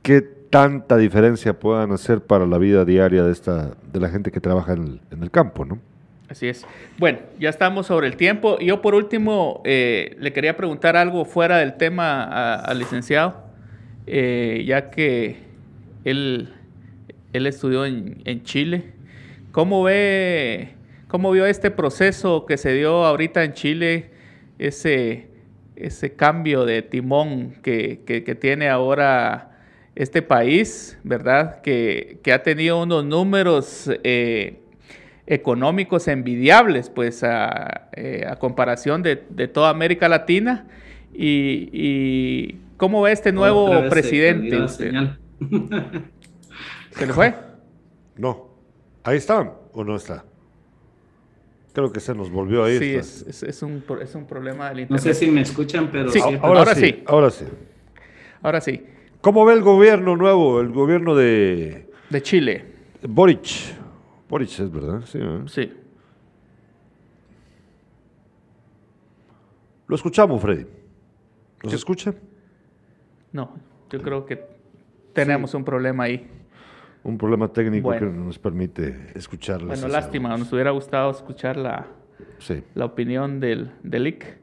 qué tanta diferencia puedan hacer para la vida diaria de, esta, de la gente que trabaja en el, campo, ¿no? Así es. Bueno, ya estamos sobre el tiempo. Yo por último eh, le quería preguntar algo fuera del tema al licenciado. Eh, ya que él, él estudió en, Chile. ¿Cómo ve, cómo vio este proceso que se dio ahorita en Chile, ese, ese cambio de timón que, tiene ahora este país, ¿verdad? Que, ha tenido unos números eh, económicos envidiables, pues a, eh, comparación de, toda América Latina. y ¿Cómo ve este nuevo presidente? Se, le fue? No. ¿Ahí está o no está? Creo que se nos volvió a ir. Sí, es, un, problema del internet. No sé si me escuchan, pero... Sí, ahora, sí, Ahora sí. Ahora sí. ¿Cómo ve el gobierno nuevo, el gobierno de... De Chile. Boric. Boric es verdad, sí. Sí. Lo escuchamos, Freddy. ¿Nos escucha? No, yo creo que tenemos un problema ahí. Un problema técnico que no nos permite escuchar. Bueno, lástima, nos hubiera gustado escuchar la, la opinión del, del IC,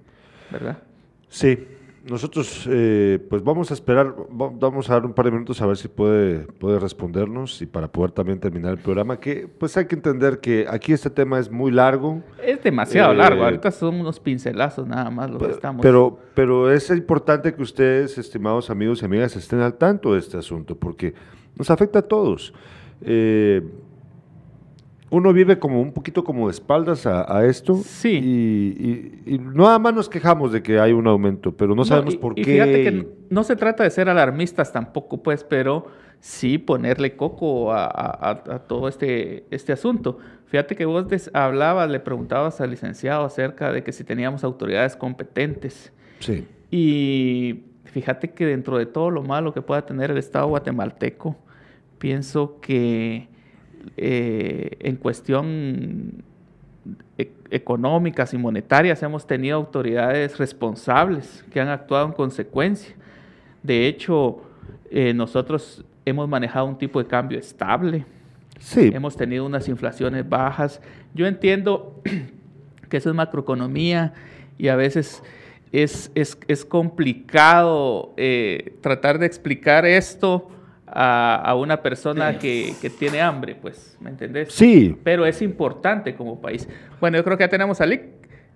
¿verdad? Sí, nosotros, eh, pues vamos a esperar, vamos a dar un par de minutos a ver si puede, puede respondernos y para poder también terminar el programa, que pues hay que entender que aquí este tema es muy largo. Es demasiado largo, eh, ahorita son unos pincelazos nada más lo que estamos. Pero, pero es importante que ustedes, estimados amigos y amigas, estén al tanto de este asunto, porque nos afecta a todos. Eh, uno vive como un poquito como de espaldas a, esto. Sí. Y, nada más nos quejamos de que hay un aumento, pero no sabemos por qué. Fíjate que no se trata de ser alarmistas tampoco, pues, pero sí ponerle coco a, todo este, este asunto. Fíjate que vos hablabas, le preguntabas al licenciado acerca de que si teníamos autoridades competentes. Sí. Y fíjate que dentro de todo lo malo que pueda tener el Estado guatemalteco, pienso que eh, en cuestión e-, económicas y monetarias hemos tenido autoridades responsables que han actuado en consecuencia. De hecho, eh, nosotros hemos manejado un tipo de cambio estable, Sí. Hemos tenido unas inflaciones bajas. Yo entiendo que eso es macroeconomía y a veces es, es, complicado eh, tratar de explicar esto a, una persona que, tiene hambre, pues, ¿me entendés? Sí. Pero es importante como país. Bueno, yo creo que ya tenemos a Lick.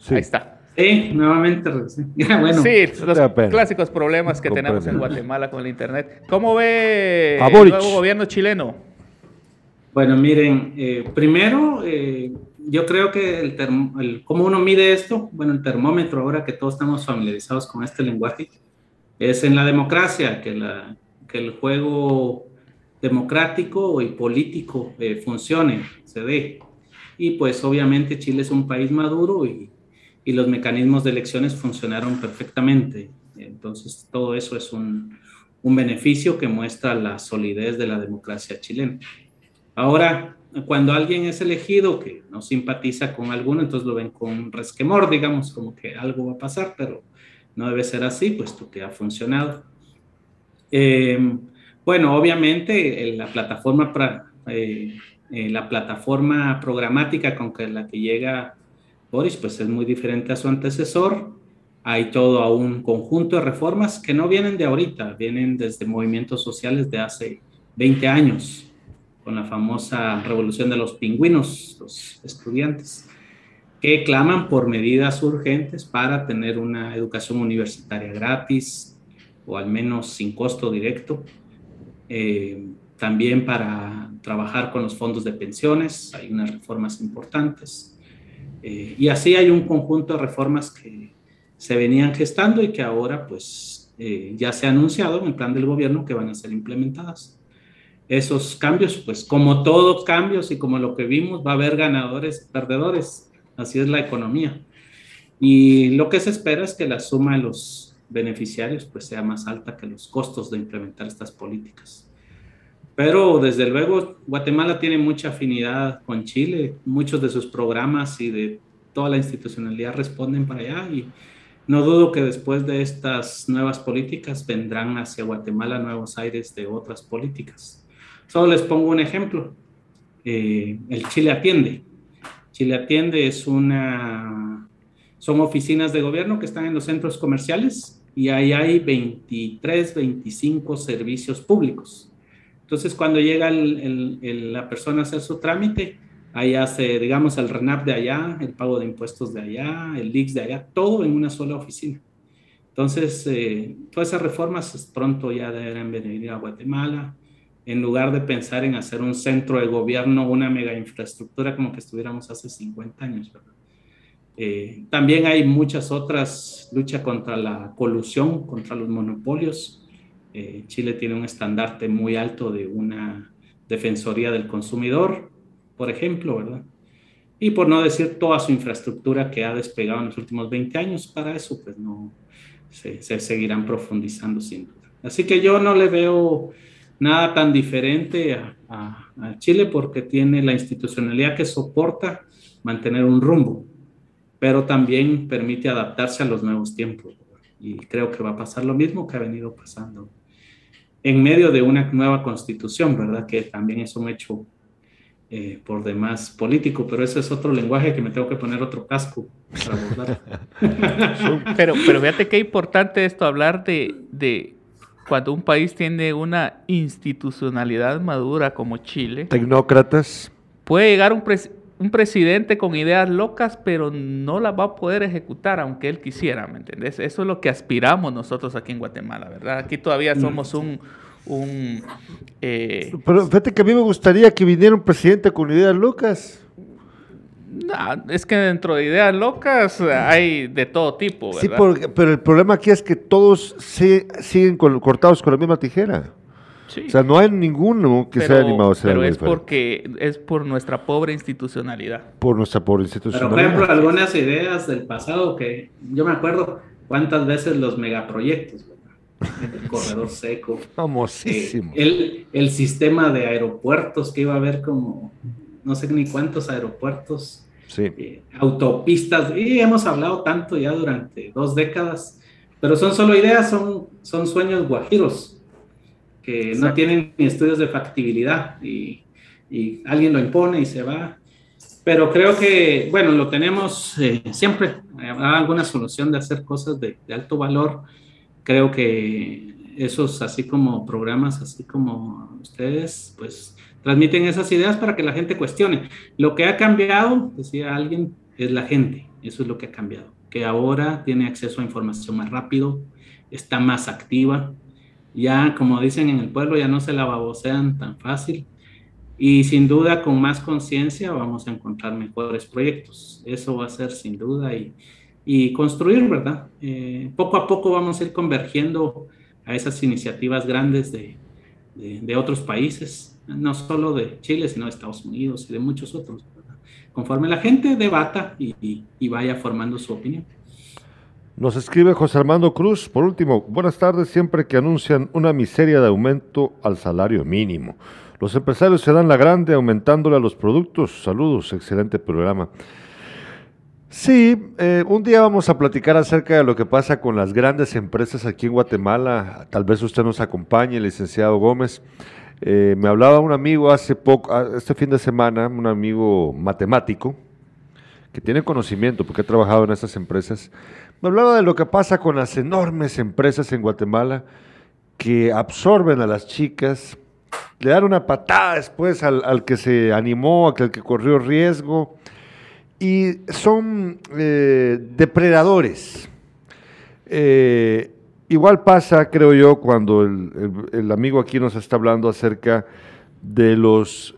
Ahí está. Sí, nuevamente. bueno. Sí, los clásicos problemas que tenemos en Guatemala con el Internet. ¿Cómo ve el nuevo gobierno chileno? Bueno, miren, eh, primero, eh, yo creo que el, el, cómo uno mide esto, bueno, el termómetro, ahora que todos estamos familiarizados con este lenguaje, es en la democracia, que, la, que el juego democrático y político eh, funcione, se dé. Y pues obviamente Chile es un país maduro y, los mecanismos de elecciones funcionaron perfectamente. Entonces, todo eso es un, un beneficio que muestra la solidez de la democracia chilena. Ahora, cuando alguien es elegido que no simpatiza con alguno, entonces lo ven con resquemor, digamos, como que algo va a pasar, pero no debe ser así, puesto que ha funcionado. Eh, bueno, obviamente la plataforma, eh, eh, la plataforma programática con la que llega Boris, pues es muy diferente a su antecesor. Hay todo un conjunto de reformas que no vienen de ahorita, vienen desde movimientos sociales de hace 20 años con la famosa revolución de los pingüinos, los estudiantes, que claman por medidas urgentes para tener una educación universitaria gratis o al menos sin costo directo. Eh, también para trabajar con los fondos de pensiones, hay unas reformas importantes. Eh, y así hay un conjunto de reformas que se venían gestando y que ahora pues eh, ya se ha anunciado en el plan del gobierno que van a ser implementadas esos cambios, pues como todos cambios y como lo que vimos, va a haber ganadores perdedores. Así es la economía. Y lo que se espera es que la suma de los beneficiarios pues sea más alta que los costos de implementar estas políticas. Pero desde luego Guatemala tiene mucha afinidad con Chile, muchos de sus programas y de toda la institucionalidad responden para allá y no dudo que después de estas nuevas políticas vendrán hacia Guatemala nuevos aires de otras políticas. Solo les pongo un ejemplo. Eh, el Chile Atiende. Chile Atiende es una, son oficinas de gobierno que están en los centros comerciales y ahí hay 23, 25 servicios públicos. Entonces, cuando llega la persona a hacer su trámite, ahí hace, digamos, el RENAP de allá, el pago de impuestos de allá, el LIX de allá, todo en una sola oficina. Entonces, eh, todas esas reformas pronto ya deberán venir a Guatemala en lugar de pensar en hacer un centro de gobierno, una mega infraestructura como que estuviéramos hace 50 años. Eh, también hay muchas otras luchas contra la colusión, contra los monopolios. Eh, Chile tiene un estandarte muy alto de una defensoría del consumidor, por ejemplo, ¿verdad? Y por no decir toda su infraestructura que ha despegado en los últimos 20 años, para eso pues no se, se seguirán profundizando sin duda. Así que yo no le veo nada tan diferente a, Chile porque tiene la institucionalidad que soporta mantener un rumbo, pero también permite adaptarse a los nuevos tiempos. Y creo que va a pasar lo mismo que ha venido pasando en medio de una nueva constitución, ¿verdad? Que también es un hecho eh, por demás político, pero ese es otro lenguaje que me tengo que poner otro casco para abordar. pero, pero fíjate qué importante esto, hablar de, de cuando un país tiene una institucionalidad madura como Chile. Tecnócratas. Puede llegar un, un presidente con ideas locas, pero no las va a poder ejecutar aunque él quisiera, ¿me entiendes? Eso es lo que aspiramos nosotros aquí en Guatemala, ¿verdad? Aquí todavía mm. somos un... un eh, pero fíjate que a mí me gustaría que viniera un presidente con ideas locas. No, es que dentro de ideas locas hay de todo tipo, ¿verdad? Sí, pero el problema aquí es que todos siguen cortados con la misma tijera. O sea, no hay ninguno que sea animado a ser Pero es porque es por nuestra pobre institucionalidad. Por nuestra pobre institucionalidad. Pero, por ejemplo, algunas ideas del pasado que yo me acuerdo cuántas veces los megaproyectos, el corredor seco. Famosísimo. Eh, el, el sistema de aeropuertos que iba a haber como no sé ni cuántos aeropuertos, eh, autopistas, y hemos hablado tanto ya durante dos décadas, pero son solo ideas, son, son sueños guajiros, que no tienen ni estudios de factibilidad. Y y alguien lo impone y se va. Pero creo que, bueno, lo tenemos eh, siempre. Habrá alguna solución de hacer cosas de, de, alto valor. Creo que esos, así como programas, así como ustedes, pues transmiten esas ideas para que la gente cuestione. Lo que ha cambiado, decía alguien, es la gente. Eso es lo que ha cambiado. Que ahora tiene acceso a información más rápido, está más activa. Ya, como dicen en el pueblo, ya no se la babosean tan fácil y sin duda, con más conciencia, vamos a encontrar mejores proyectos. Eso va a ser sin duda y, construir, ¿verdad? Eh, poco a poco vamos a ir convergiendo a esas iniciativas grandes de, otros países, no solo de Chile, sino de Estados Unidos y de muchos otros, conforme la gente debata y vaya formando su opinión. Nos escribe José Armando Cruz, por último, buenas tardes, siempre que anuncian una miseria de aumento al salario mínimo. Los empresarios se dan la grande aumentándole a los productos. Saludos, excelente programa. Sí, eh, un día vamos a platicar acerca de lo que pasa con las grandes empresas aquí en Guatemala. Tal vez usted nos acompañe, licenciado Gómez. Eh, me hablaba un amigo hace poco, este fin de semana, un amigo matemático, que tiene conocimiento porque ha trabajado en esas empresas. Me hablaba de lo que pasa con las enormes empresas en Guatemala que absorben a las chicas, le dan una patada después al, que se animó, al que corrió riesgo, y son eh, depredadores. Eh, igual pasa, creo yo, cuando el, amigo aquí nos está hablando acerca de los...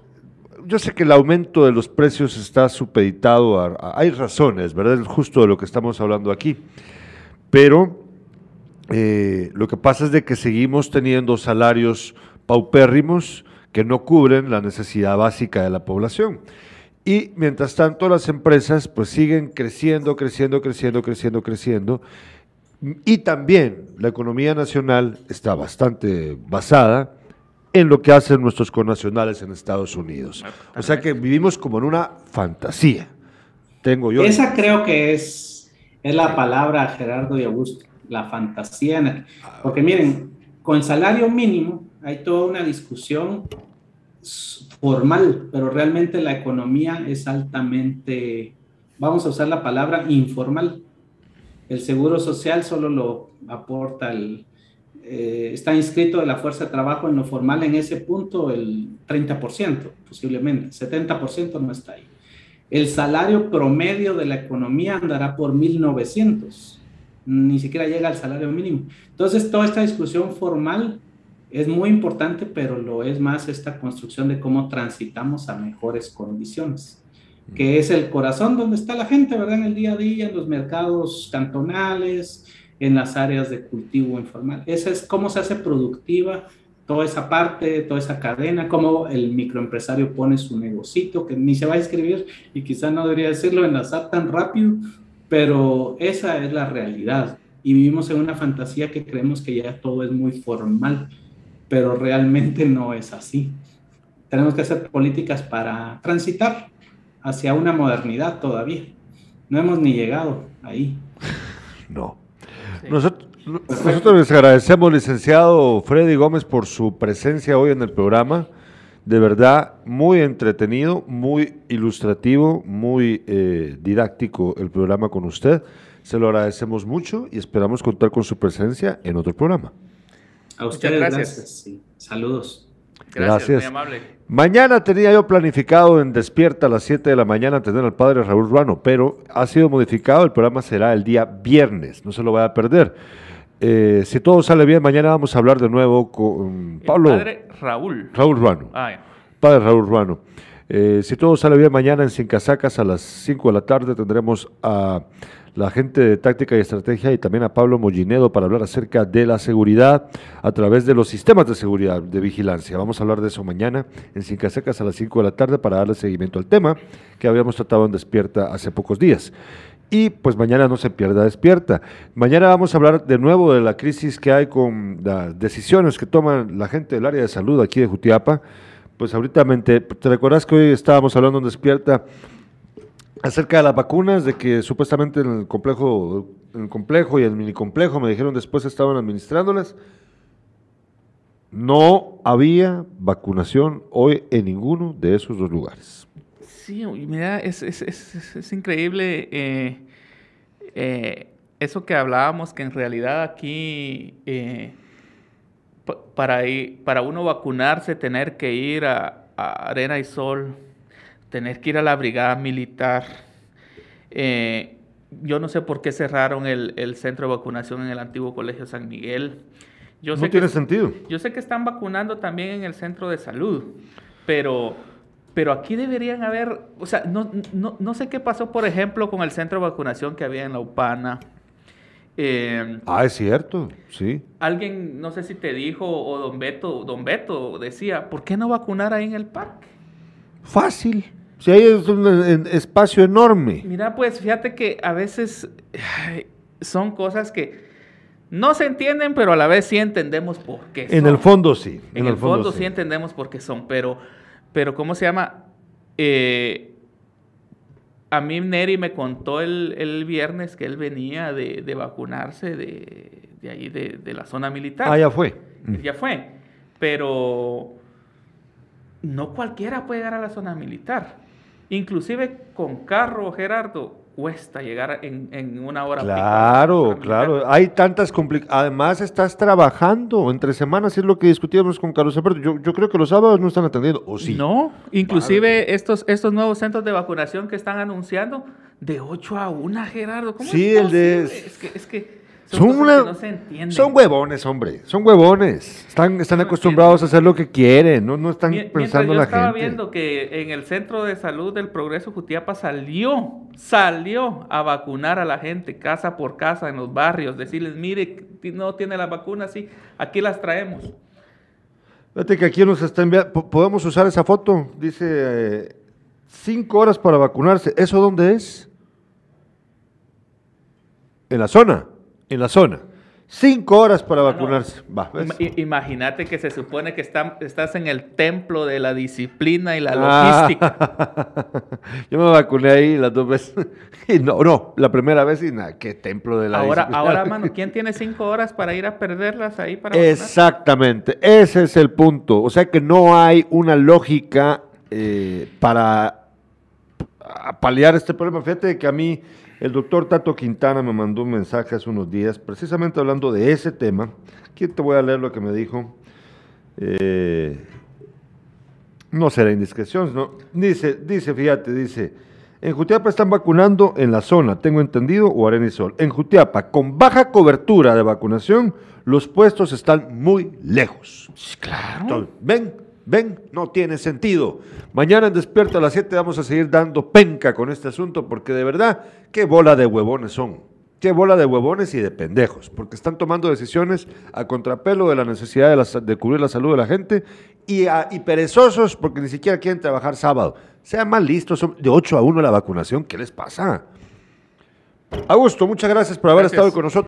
Yo sé que el aumento de los precios está supeditado a... hay razones, ¿verdad? Es justo de lo que estamos hablando aquí. Pero eh, lo que pasa es de que seguimos teniendo salarios paupérrimos que no cubren la necesidad básica de la población. Y mientras tanto las empresas pues siguen creciendo, creciendo, creciendo, creciendo, creciendo. Y también la economía nacional está bastante basada en lo que hacen nuestros connacionales en Estados Unidos. O sea que vivimos como en una fantasía. Tengo yo. Esa creo que es, es la palabra, Gerardo y Augusto, la fantasía. Porque miren, con salario mínimo hay toda una discusión formal, pero realmente la economía es altamente, vamos a usar la palabra informal. El seguro social solo lo aporta el, eh, está inscrito de la fuerza de trabajo en lo formal en ese punto el 30%, posiblemente, 70% no está ahí. El salario promedio de la economía andará por 1.900, ni siquiera llega al salario mínimo. Entonces, toda esta discusión formal es muy importante, pero lo es más esta construcción de cómo transitamos a mejores condiciones, que es el corazón donde está la gente, ¿verdad? En el día a día, en los mercados cantonales, en las áreas de cultivo informal. Esa es cómo se hace productiva toda esa parte, toda esa cadena, cómo el microempresario pone su negocito, que ni se va a escribir y quizá no debería decirlo, enlazar tan rápido, pero esa es la realidad. Y vivimos en una fantasía que creemos que ya todo es muy formal pero realmente no es así. Tenemos que hacer políticas para transitar hacia una modernidad todavía. No hemos ni llegado ahí. No. Nosotros, nosotros les agradecemos, licenciado Freddy Gómez, por su presencia hoy en el programa. De verdad, muy entretenido, muy ilustrativo, muy eh, didáctico el programa con usted. Se lo agradecemos mucho y esperamos contar con su presencia en otro programa. A ustedes, gracias. Saludos. Gracias, Muy amable. Mañana tenía yo planificado en Despierta a las 7 de la mañana tener al padre Raúl Ruano, pero ha sido modificado. El programa será el día viernes, no se lo vaya a perder. Eh, si todo sale bien, mañana vamos a hablar de nuevo con Pablo. padre Raúl. Raúl Ruano. Ah, padre Raúl Ruano. Eh, si todo sale bien, mañana en Sin Casacas a las 5 de la tarde tendremos a la gente de táctica y estrategia y también a Pablo Mollinedo para hablar acerca de la seguridad a través de los sistemas de seguridad, de vigilancia. Vamos a hablar de eso mañana en Sin Casacas a las 5 de la tarde para darle seguimiento al tema que habíamos tratado en Despierta hace pocos días. Y pues mañana no se pierda despierta. Mañana vamos a hablar de nuevo de la crisis que hay con las decisiones que toman la gente del área de salud aquí de Jutiapa. Pues ahorita, ¿te recuerdas que hoy estábamos hablando en despierta? Acerca de las vacunas, de que supuestamente en el complejo, en el complejo y el mini complejo me dijeron después estaban administrándolas. No había vacunación hoy en ninguno de esos dos lugares. Sí, mira, es, es, es, es increíble eh, eh, eso que hablábamos, que en realidad aquí eh, para, ir, para uno vacunarse, tener que ir a, Arena y Sol, tener que ir a la brigada militar. yo no sé por qué cerraron el, el centro de vacunación en el antiguo Colegio San Miguel no tiene sentido. Yo sé que están vacunando también en el centro de salud, pero, pero aquí deberían haber, o sea, no, no, sé qué pasó, por ejemplo, con el centro de vacunación que había en La Upana. Eh, ah, es cierto, sí. Alguien, no sé si te dijo, o don Beto, don Beto decía, ¿por qué no vacunar ahí en el parque? Fácil. Si hay un espacio enorme. Mira, pues fíjate que a veces son cosas que no se entienden, pero a la vez sí entendemos por qué. En el fondo sí. En, el, fondo, sí. entendemos por qué son, pero, pero ¿cómo se llama? Eh, a mí Neri me contó el, viernes que él venía de, vacunarse de, de ahí, de, la zona militar. Ah, ya fue. Ya fue. Pero no cualquiera puede llegar a la zona militar. Inclusive con carro, Gerardo, cuesta llegar en, una hora. Claro, claro. Hay tantas complicaciones. Además, estás trabajando entre semanas, es lo que discutíamos con Carlos Alberto. Yo, yo creo que los sábados no están atendiendo, ¿o sí? No, inclusive estos, estos nuevos centros de vacunación que están anunciando, de 8 a 1, Gerardo. ¿Cómo sí, el de... Es que, es que son, son huevones, hombre, son huevones. Están, están acostumbrados a hacer lo que quieren, no, no están pensando en la gente. Estaba viendo que en el centro de salud del Progreso Jutiapa salió, salió a vacunar a la gente casa por casa en los barrios, decirles, mire, no tiene la vacuna, sí, aquí las traemos. Fíjate que aquí nos está enviando, podemos usar esa foto, dice eh, cinco horas para vacunarse. ¿Eso dónde es? En la zona en la zona. Cinco horas para ah, vacunarse. Imagínate que se supone que estás en el templo de la disciplina y la ah. logística. Yo me vacuné ahí las dos veces. Y no, no, la primera vez y nada, qué templo de la ahora, disciplina. Ahora, mano, ¿quién tiene cinco horas para ir a perderlas ahí para Exactamente, ese es el punto. O sea que no hay una lógica eh, para paliar este problema. Fíjate que a mí el doctor Tato Quintana me mandó un mensaje hace unos días, precisamente hablando de ese tema. Aquí te voy a leer lo que me dijo. Eh, no será indiscreción, ¿no? Dice, dice, fíjate, dice, en Jutiapa están vacunando en la zona, tengo entendido, o Arenisol. En Jutiapa, con baja cobertura de vacunación, los puestos están muy lejos. Claro. ven, ven, no tiene sentido. Mañana en Despierto a las 7 vamos a seguir dando penca con este asunto porque de verdad, qué bola de huevones son. Qué bola de huevones y de pendejos, porque están tomando decisiones a contrapelo de la necesidad de, cubrir la salud de la gente y, perezosos porque ni siquiera quieren trabajar sábado. Sean más listos, son de 8 a 1 la vacunación, ¿qué les pasa? Augusto, muchas gracias por haber estado con nosotros.